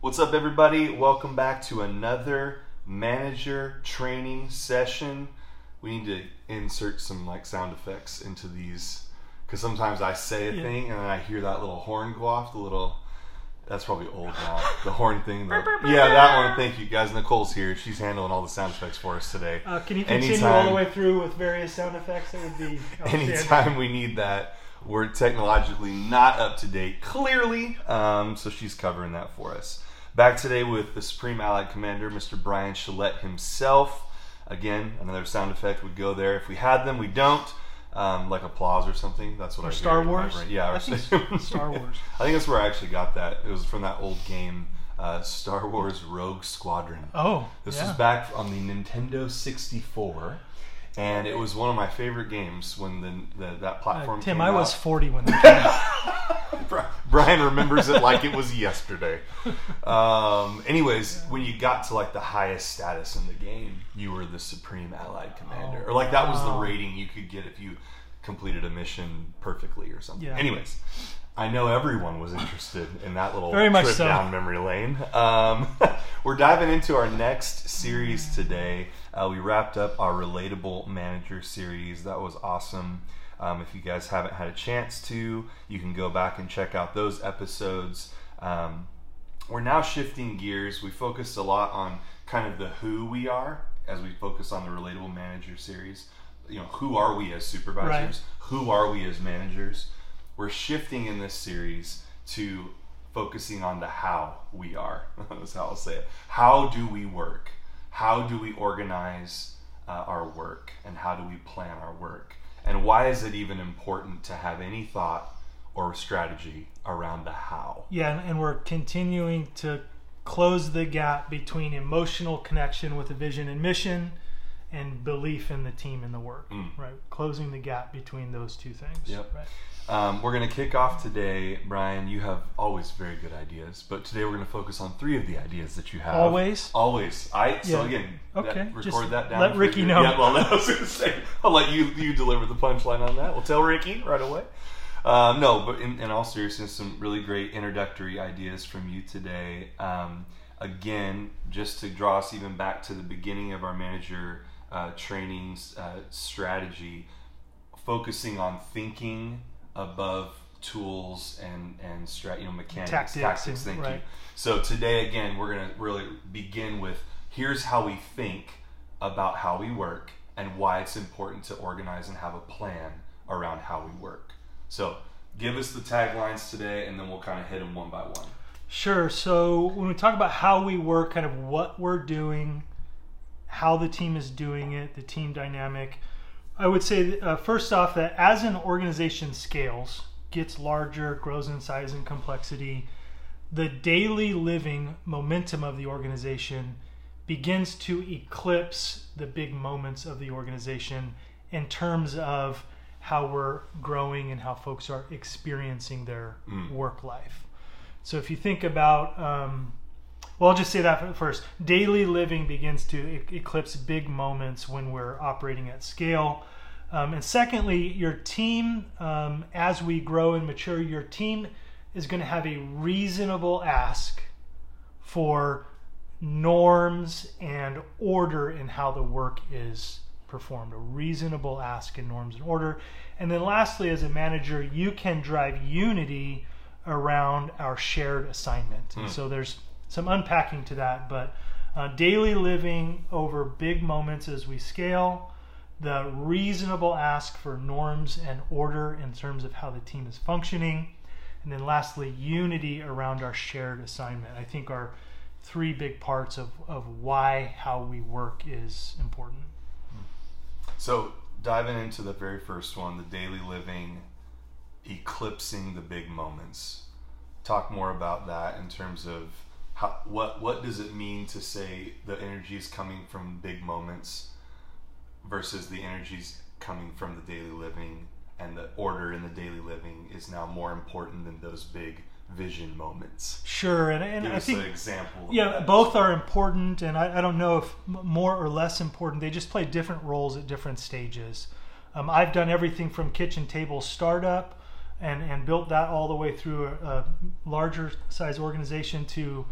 What's up, everybody? Welcome back to another manager training session. We need to insert some like sound effects into these because sometimes I say a Yeah. thing and then I hear that little horn go off. The little that's probably old now. The horn thing. the- yeah, that one. Thank you, guys. Nicole's here. She's handling all the sound effects for us today. Uh, can you continue all the way through with various sound effects? That would be. Anytime we need that, we're technologically not up to date, clearly. Um, so she's covering that for us. Back today with the Supreme Allied Commander, Mr. Brian Shillette himself. Again, another sound effect would go there if we had them. We don't. Um, like applause or something. That's what Or I Star Wars? Yeah, or Star Wars. I think that's where I actually got that. It was from that old game, uh, Star Wars Rogue Squadron. Oh, This yeah. was back on the Nintendo 64, and it was one of my favorite games when the, the that Uh, platform Tim, came I was 40 when that came out. Brian remembers it like it was yesterday. Um, anyways, when you got to like the highest status in the game, you were the Supreme Allied Commander, or like that was the rating you could get if you completed a mission perfectly or something. Yeah. Anyways. I know everyone was interested in that little Very much trip so. down memory lane. Um, we're diving into our next series today. Uh, we wrapped up our relatable manager series. That was awesome. Um, if you guys haven't had a chance to, you can go back and check out those episodes. Um, we're now shifting gears. We focused a lot on kind of the who we are as we focus on the relatable manager series. You know, who are we as supervisors? Right. Who are we as managers? We're shifting in this series to focusing on the how we are. That's how I'll say it. How do we work? How do we organize uh, our work? And how do we plan our work? And why is it even important to have any thought or strategy around the how? Yeah, and, and we're continuing to close the gap between emotional connection with a vision and mission and belief in the team and the work. Mm. Right, closing the gap between those two things. Yep. Right. Um, we're going to kick off today, Brian. You have always very good ideas, but today we're going to focus on three of the ideas that you have. Always? always. I so Yeah. again, Okay, that- record just that down. let Ricky know. Yeah, well, I was going to say, I'll let you you deliver the punchline on that. We'll tell Ricky right away. Um, no, but in, in all seriousness, some really great introductory ideas from you today. Um, again, just to draw us even back to the beginning of our manager uh, trainings uh, strategy, focusing on thinking above tools and and strat, you know mechanics, Tactics tactics. thank you. So today again, we're gonna really begin with here's how we think about how we work and why it's important to organize and have a plan around how we work. So give us the taglines today, and then we'll kind of hit them one by one. Sure. So when we talk about how we work, kind of what we're doing, how the team is doing it, the team dynamic, I would say uh, first off that as an organization scales, gets larger, grows in size and complexity, the daily living momentum of the organization begins to eclipse the big moments of the organization in terms of how we're growing and how folks are experiencing their work life. So if you think about, um, well, I'll just say that first. Daily living begins to e- eclipse big moments when we're operating at scale. Um, and secondly, your team, um, as we grow and mature, your team is going to have a reasonable ask for norms and order in how the work is performed. A reasonable ask in norms and order. And then lastly, as a manager, you can drive unity around our shared assignment. And so there's some unpacking to that, but uh, daily living over big moments as we scale, the reasonable ask for norms and order in terms of how the team is functioning, and then lastly, unity around our shared assignment. I think are three big parts of, of why how we work is important. So diving into the very first one, the daily living, eclipsing the big moments. Talk more about that in terms of how, what what does it mean to say the energy is coming from big moments versus the energies coming from the daily living and the order in the daily living is now more important than those big vision moments. Sure, and, and Give I think an example. Yeah, both are important, and I, I don't know if more or less important. They just play different roles at different stages. Um, I've done everything from kitchen table startup and, and built that all the way through a, a larger size organization to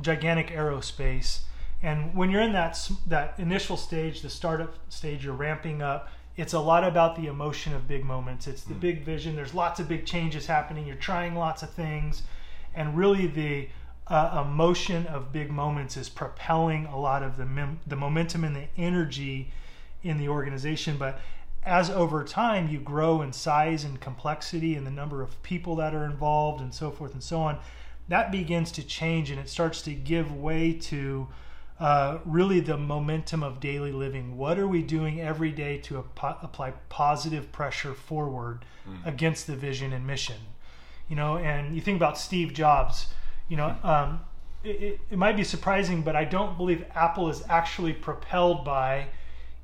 gigantic aerospace. And when you're in that that initial stage, the startup stage, you're ramping up. It's a lot about the emotion of big moments. It's the big vision. There's lots of big changes happening. You're trying lots of things, and really the uh, emotion of big moments is propelling a lot of the mem- the momentum and the energy in the organization. But as over time you grow in size and complexity and the number of people that are involved and so forth and so on, that begins to change and it starts to give way to uh, really the momentum of daily living. What are we doing every day to ap- apply positive pressure forward against the vision and mission? You know, and you think about Steve Jobs. You know, um, it, it, it might be surprising, but I don't believe Apple is actually propelled by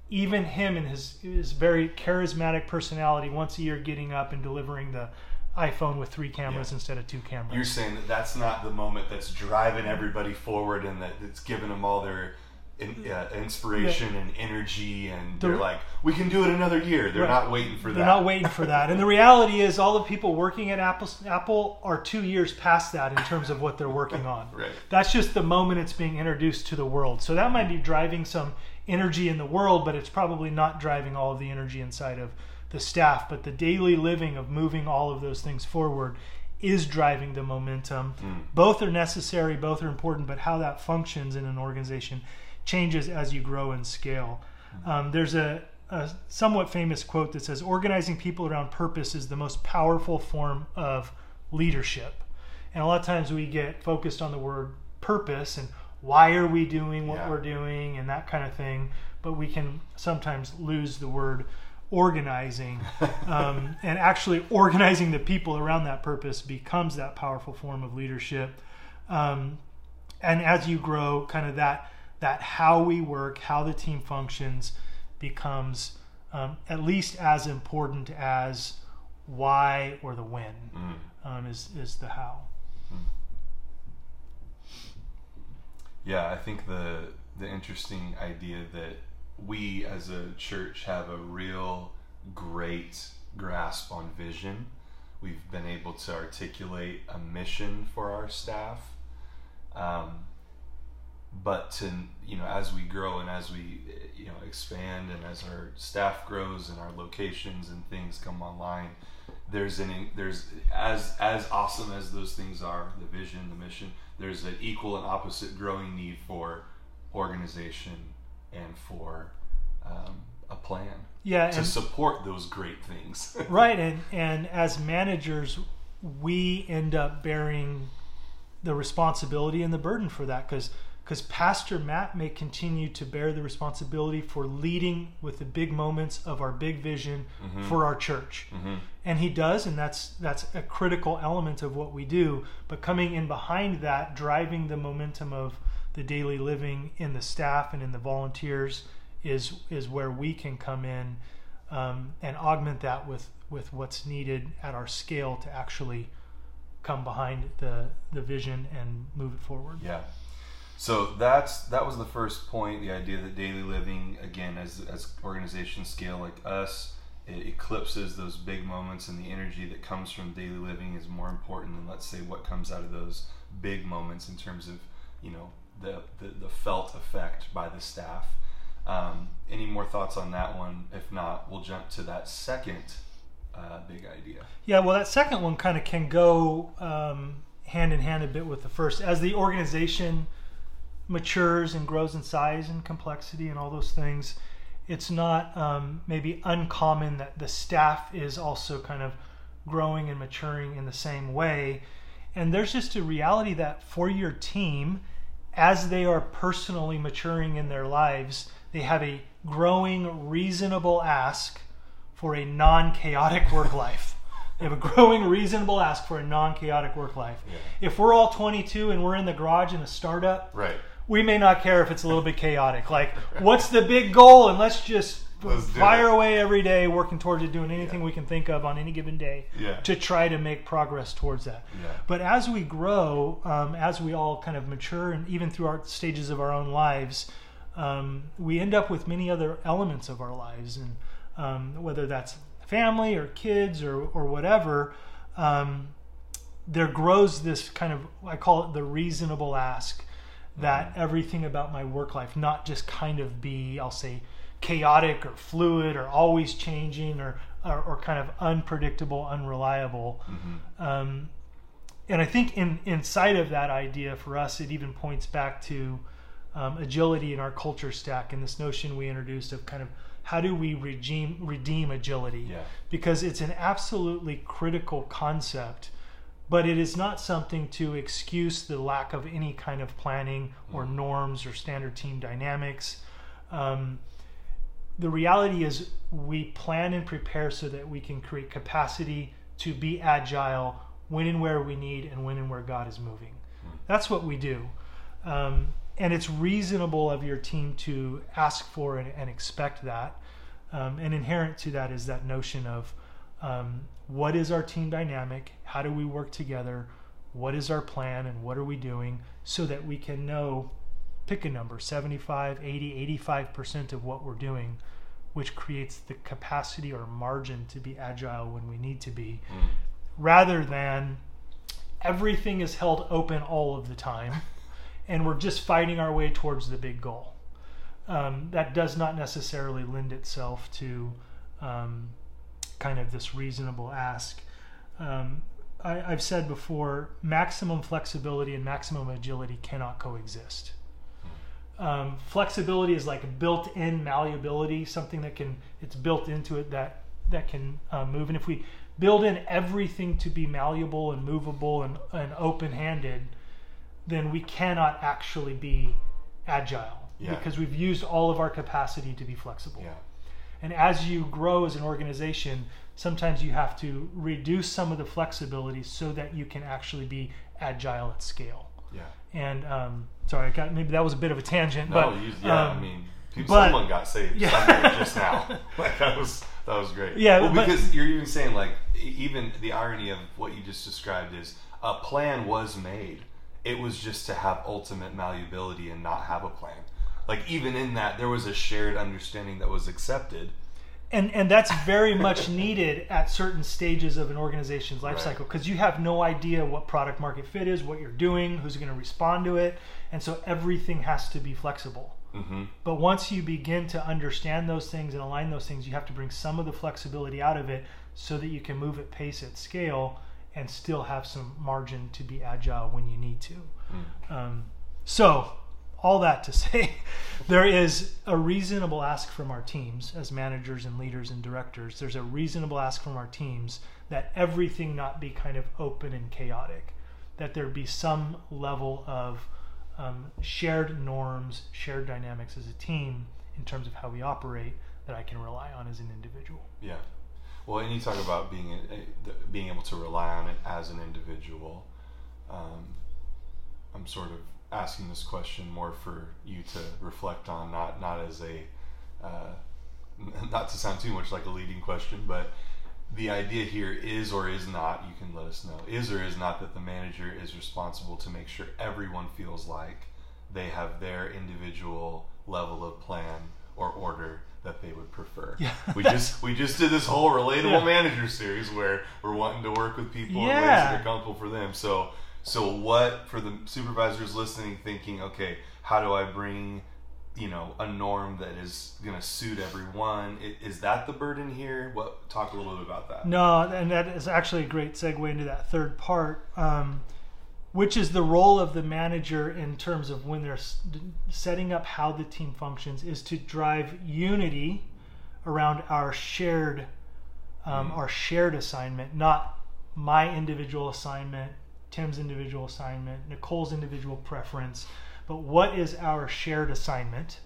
even him and his his very charismatic personality once a year getting up and delivering the iPhone with three cameras Yeah. instead of two cameras. You're saying that that's not the moment that's driving everybody forward and that it's giving them all their in, uh, inspiration and energy and they're The- like, we can do it another year. They're Right. not waiting for that. They're not waiting for that. And the reality is, all the people working at Apple, Apple are two years past that in terms of what they're working on. Right. That's just the moment it's being introduced to the world. So that might be driving some energy in the world, but it's probably not driving all of the energy inside of the staff. But the daily living of moving all of those things forward is driving the momentum. Both are necessary, both are important, but how that functions in an organization changes as you grow and scale. Um, there's a, a somewhat famous quote that says, Organizing people around purpose is the most powerful form of leadership. And a lot of times we get focused on the word purpose and why are we doing what Yeah. we're doing and that kind of thing, but we can sometimes lose the word organizing. um, and actually, organizing the people around that purpose becomes that powerful form of leadership. Um, and as you grow, kind of that that how we work, how the team functions, becomes um, at least as important as why or the when um, is is the how. Yeah, I think the the interesting idea that we as a church have a real great grasp on vision. We've been able to articulate a mission for our staff. Um, but to you know, as we grow and as we you know expand and as our staff grows and our locations and things come online, there's an there's as as awesome as those things are, the vision, the mission. There's an equal and opposite growing need for organization and for um, a plan Yeah, to and support those great things. right, and and as managers, we end up bearing the responsibility and the burden for that because because Pastor Matt may continue to bear the responsibility for leading with the big moments of our big vision for our church. And he does, and that's that's a critical element of what we do. But coming in behind that, driving the momentum of the daily living in the staff and in the volunteers is is where we can come in um, and augment that with with what's needed at our scale to actually come behind the the vision and move it forward. Yeah. So that's that was the first point. The idea that daily living, again, as as organizations scale like us, it eclipses those big moments, and the energy that comes from daily living is more important than let's say what comes out of those big moments in terms of you know the the, the felt effect by the staff. Um, any more thoughts on that one? If not, we'll jump to that second uh, big idea. Yeah, well, that second one kind of can go um, hand in hand a bit with the first. As the organization matures and grows in size and complexity and all those things, it's not um, maybe uncommon that the staff is also kind of growing and maturing in the same way. And there's just a reality that for your team, as they are personally maturing in their lives, they have a growing, reasonable ask for a non chaotic work life. They have a growing, reasonable ask for a non chaotic work life. Yeah. If we're all 22 and we're in the garage in a startup, Right. we may not care if it's a little bit chaotic. Like, what's the big goal? And let's just Let's fire away every day, working towards it, doing anything we can think of on any given day Yeah. to try to make progress towards that. Yeah. But as we grow, um, as we all kind of mature, and even through our stages of our own lives, um, we end up with many other elements of our lives, and um, whether that's family or kids or or whatever, um, there grows this kind of I call it the reasonable ask that everything about my work life not just kind of be i'll say chaotic or fluid or always changing or or, or kind of unpredictable unreliable. Um, and i think in inside of that idea for us it even points back to um, agility in our culture stack and this notion we introduced of kind of how do we redeem redeem agility? Yeah. because it's an absolutely critical concept but it is not something to excuse the lack of any kind of planning or norms or standard team dynamics. Um, the reality is we plan and prepare so that we can create capacity to be agile when and where we need and when and where God is moving. That's what we do. Um, and it's reasonable of your team to ask for and, and expect that. Um, and inherent to that is that notion of um, what is our team dynamic? How do we work together? What is our plan and what are we doing so that we can know pick a number 75 80 85% of what we're doing which creates the capacity or margin to be agile when we need to be rather than everything is held open all of the time and we're just fighting our way towards the big goal. Um, that does not necessarily lend itself to um, kind of this reasonable ask. Um, I, I've said before maximum flexibility and maximum agility cannot coexist um, flexibility is like built-in malleability something that can it's built into it that that can uh, move and if we build in everything to be malleable and movable and, and open-handed then we cannot actually be agile Yeah. because we've used all of our capacity to be flexible Yeah. and as you grow as an organization, sometimes you have to reduce some of the flexibility so that you can actually be agile at scale. Yeah. And um, sorry, I got maybe that was a bit of a tangent, No, but you, yeah, um, I mean, people, but- someone got saved Yeah. just now. Like that was that was great. Yeah, well, but- because you're even saying like even the irony of what you just described is a plan was made. It was just to have ultimate malleability and not have a plan. Like even in that, there was a shared understanding that was accepted. And and that's very much needed at certain stages of an organization's life Right. cycle because you have no idea what product market fit is, what you're doing, who's going to respond to it, and so everything has to be flexible. hmm But once you begin to understand those things and align those things, you have to bring some of the flexibility out of it so that you can move at pace at scale and still have some margin to be agile when you need to. Um, so, all that to say, there is a reasonable ask from our teams as managers and leaders and directors. There's a reasonable ask from our teams that everything not be kind of open and chaotic, that there be some level of um, shared norms, shared dynamics as a team in terms of how we operate that I can rely on as an individual. Yeah. Well, and you talk about being a, being able to rely on it as an individual. Um, I'm sort of asking this question more for you to reflect on, not not as a uh, not to sound too much like a leading question, but the idea here is or is not. You can let us know is or is not that the manager is responsible to make sure everyone feels like they have their individual level of plan or order that they would prefer. Yeah. we just we just did this whole relatable Yeah. manager series where we're wanting to work with people in ways Yeah. that are comfortable for them. So so what for the supervisors listening thinking, okay, how do I bring you know a norm that is going to suit everyone? Is that the burden here? What talk a little bit about that? No, and that is actually a great segue into that third part, um, which is the role of the manager in terms of when they're setting up how the team functions, is to drive unity around our shared, um, our shared assignment, not my individual assignment, Tim's individual assignment, Nicole's individual preference, but what is our shared assignment?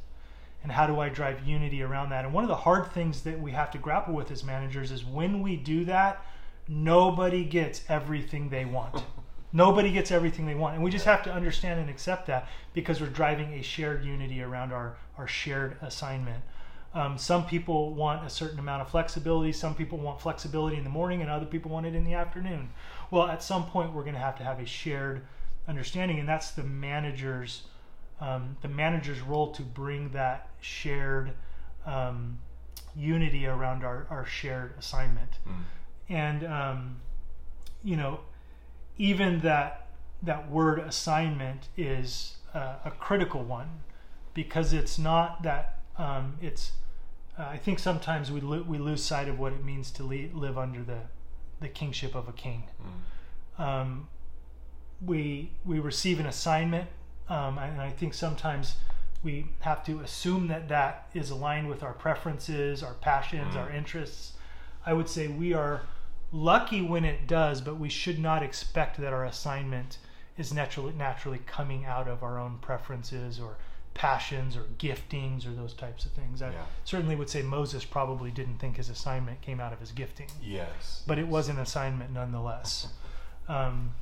and how do I drive unity around that? And one of the hard things that we have to grapple with as managers is when we do that, nobody gets everything they want. nobody gets everything they want. And we just have to understand and accept that because we're driving a shared unity around our, our shared assignment. Um, some people want a certain amount of flexibility. Some people want flexibility in the morning, and other people want it in the afternoon. Well, at some point, we're going to have to have a shared understanding, and that's the manager's um, the manager's role to bring that shared um, unity around our, our shared assignment. Mm. And um, you know, even that that word assignment is uh, a critical one because it's not that um, it's. Uh, I think sometimes we lo- we lose sight of what it means to le- live under the the kingship of a king. Um, we we receive an assignment, um, and I think sometimes we have to assume that that is aligned with our preferences, our passions, our interests. I would say we are lucky when it does, but we should not expect that our assignment is naturally naturally coming out of our own preferences or passions or giftings or those types of things. I Yeah. certainly would say Moses probably didn't think his assignment came out of his gifting Yes. but it was an assignment nonetheless. Um,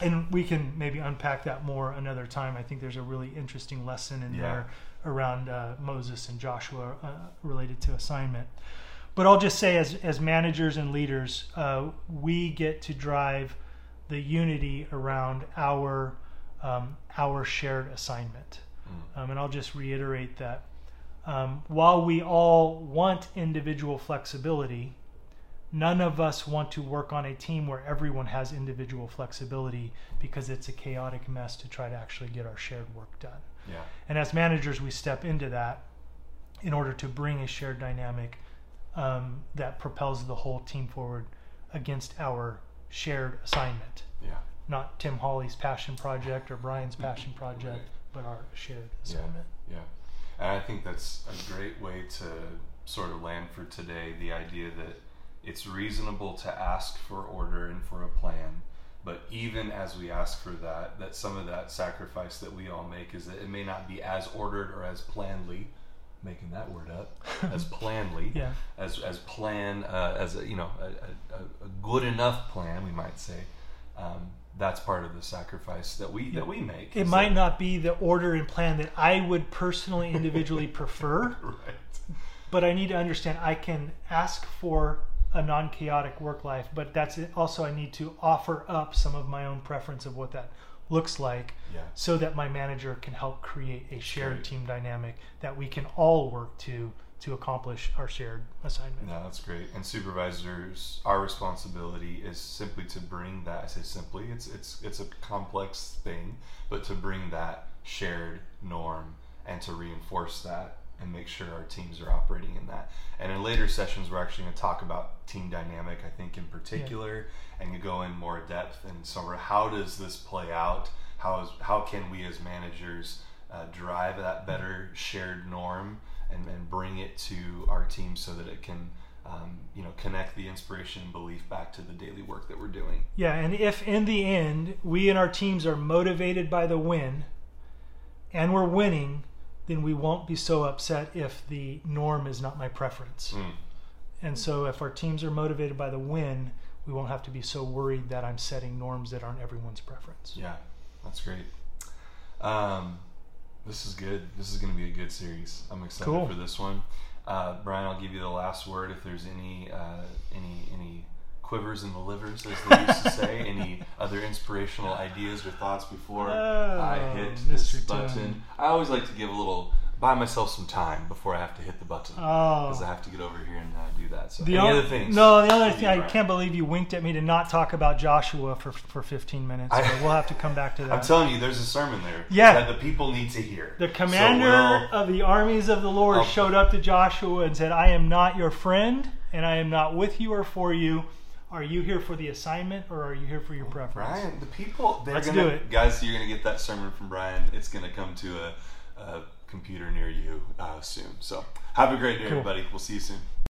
and we can maybe unpack that more another time. I think there's a really interesting lesson in Yeah. there around uh, Moses and Joshua uh, related to assignment. But I'll just say, as as managers and leaders, uh, we get to drive the unity around our um, our shared assignment. Um, and I'll just reiterate that um, while we all want individual flexibility, none of us want to work on a team where everyone has individual flexibility because it's a chaotic mess to try to actually get our shared work done. Yeah. And as managers, we step into that in order to bring a shared dynamic um, that propels the whole team forward against our shared assignment. Yeah. Not Tim Hawley's passion project or Brian's passion project. But our shared Yeah. Yeah. And I think that's a great way to sort of land for today the idea that it's reasonable to ask for order and for a plan. But even as we ask for that, that some of that sacrifice that we all make is that it may not be as ordered or as planly, making that word up, as planly, Yeah. as as plan, uh, as a, you know, a, a, a good enough plan, we might say. Um, that's part of the sacrifice that we that we make. It is might that- not be the order and plan that I would personally, individually prefer, right. but I need to understand I can ask for a non chaotic work life, but that's it. also I need to offer up some of my own preference of what that looks like Yeah. so that my manager can help create a shared Great. team dynamic that we can all work to to accomplish our shared assignment. No, that's great. And supervisors, our responsibility is simply to bring that. I say simply. It's it's it's a complex thing, but to bring that shared norm and to reinforce that and make sure our teams are operating in that. And in later sessions, we're actually going to talk about team dynamic. I think in particular, and you go in more depth and sort of how does this play out? How is how can we as managers uh, drive that better shared norm and, and bring it to our team so that it can um, you know connect the inspiration and belief back to the daily work that we're doing. Yeah, and if in the end we and our teams are motivated by the win and we're winning, then we won't be so upset if the norm is not my preference. Mm. And so if our teams are motivated by the win, we won't have to be so worried that I'm setting norms that aren't everyone's preference. Yeah, that's great. Um, this is good. This is going to be a good series. I'm excited Cool. for this one. Uh, Brian, I'll give you the last word. If there's any uh, any any quivers in the livers, as they used to say, any other inspirational ideas or thoughts before I Oh, hit this Mr. button. Tim. I always like to give a little buy myself some time before I have to hit the button Oh. because I have to get over here and uh, do that. So The other things? No, the other thing, I can't believe you winked at me to not talk about Joshua for, for 15 minutes. I- but we'll have to come back to that. I'm telling you, there's a sermon there Yeah. that the people need to hear. The So commander we'll- of the armies of the Lord I'll- showed up to Joshua and said, I am not your friend, and I am not with you or for you. Are you here for the assignment, or are you here for your preference? Brian, the people they're Let's gonna do it. guys. You're gonna get that sermon from Brian. It's gonna come to a, a computer near you uh, soon. So have a great day, Cool. everybody. We'll see you soon.